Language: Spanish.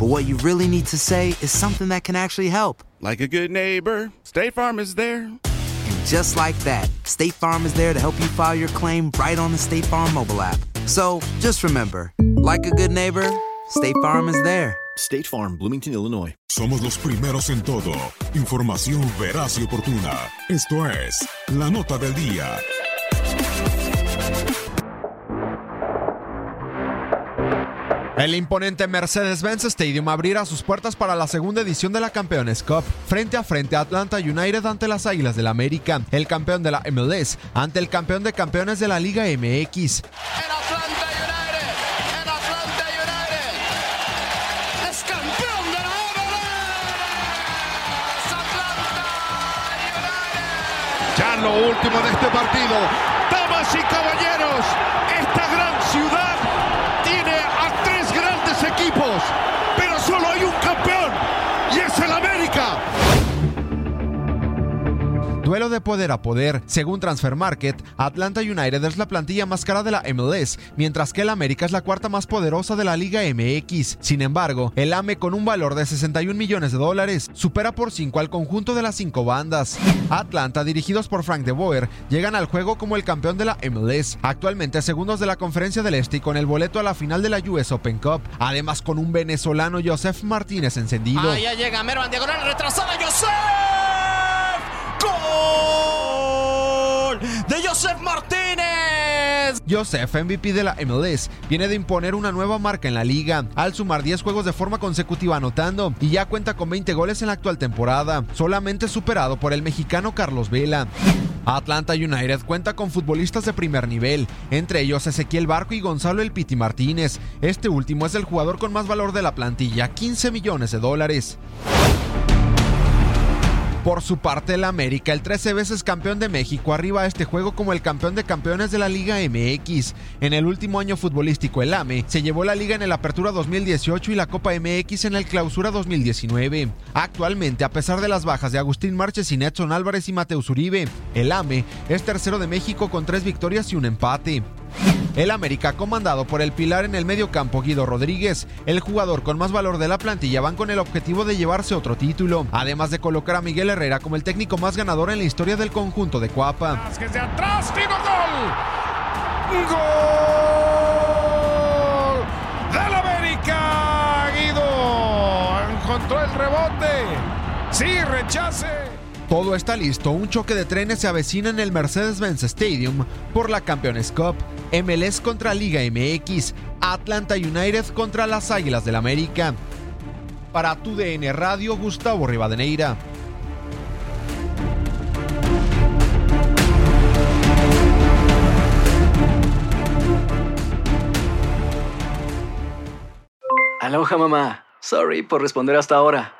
but what you really need to say is something that can actually help. Like a good neighbor, State Farm is there. And just like that, State Farm is there to help you file your claim right on the State Farm mobile app. So just remember, like a good neighbor, State Farm is there. State Farm, Bloomington, Illinois. Somos los primeros en todo. Información veraz y oportuna. Esto es La Nota del Día. El imponente Mercedes-Benz Stadium abrirá sus puertas para la segunda edición de la Campeones Cup, frente a frente a Atlanta United ante las Águilas del la América, el campeón de la MLS ante el campeón de campeones de la Liga MX. Es campeón de la Ya lo último de este partido. Damas y caballeros, esta gran ciudad de poder a poder. Según Transfer Market, Atlanta United es la plantilla más cara de la MLS, mientras que el América es la cuarta más poderosa de la Liga MX. Sin embargo, el AME con un valor de 61 millones de dólares supera por 5 al conjunto de las cinco bandas. Atlanta, dirigidos por Frank de Boer, llegan al juego como el campeón de la MLS, actualmente segundos de la Conferencia del Este y con el boleto a la final de la US Open Cup, además con un venezolano Joseph Martínez encendido. Ahí llega Mervan, diagonal retrasada, Joseph. Joseph Martínez. Joseph, MVP de la MLS, viene de imponer una nueva marca en la liga, al sumar 10 juegos de forma consecutiva anotando, y ya cuenta con 20 goles en la actual temporada, solamente superado por el mexicano Carlos Vela. Atlanta United cuenta con futbolistas de primer nivel, entre ellos Ezequiel Barco y Gonzalo El Piti Martínez. Este último es el jugador con más valor de la plantilla, 15 millones de dólares. Por su parte, el América, el 13 veces campeón de México, arriba a este juego como el campeón de campeones de la Liga MX. En el último año futbolístico, el AME se llevó la liga en el Apertura 2018 y la Copa MX en el Clausura 2019. Actualmente, a pesar de las bajas de Agustín Marches y Netson Álvarez y Mateus Uribe, el AME es tercero de México con tres victorias y un empate. El América, comandado por el pilar en el medio campo Guido Rodríguez, el jugador con más valor de la plantilla, van con el objetivo de llevarse otro título, además de colocar a Miguel Herrera como el técnico más ganador en la historia del conjunto de Cuapa. Desde atrás, gol. Gol del América. Guido encontró el rebote. Sí, rechace. Todo está listo, un choque de trenes se avecina en el Mercedes-Benz Stadium por la Campeones Cup, MLS contra Liga MX, Atlanta United contra las Águilas del América. Para tu DN Radio, Gustavo Rivadeneira. Aloha mamá. Sorry por responder hasta ahora.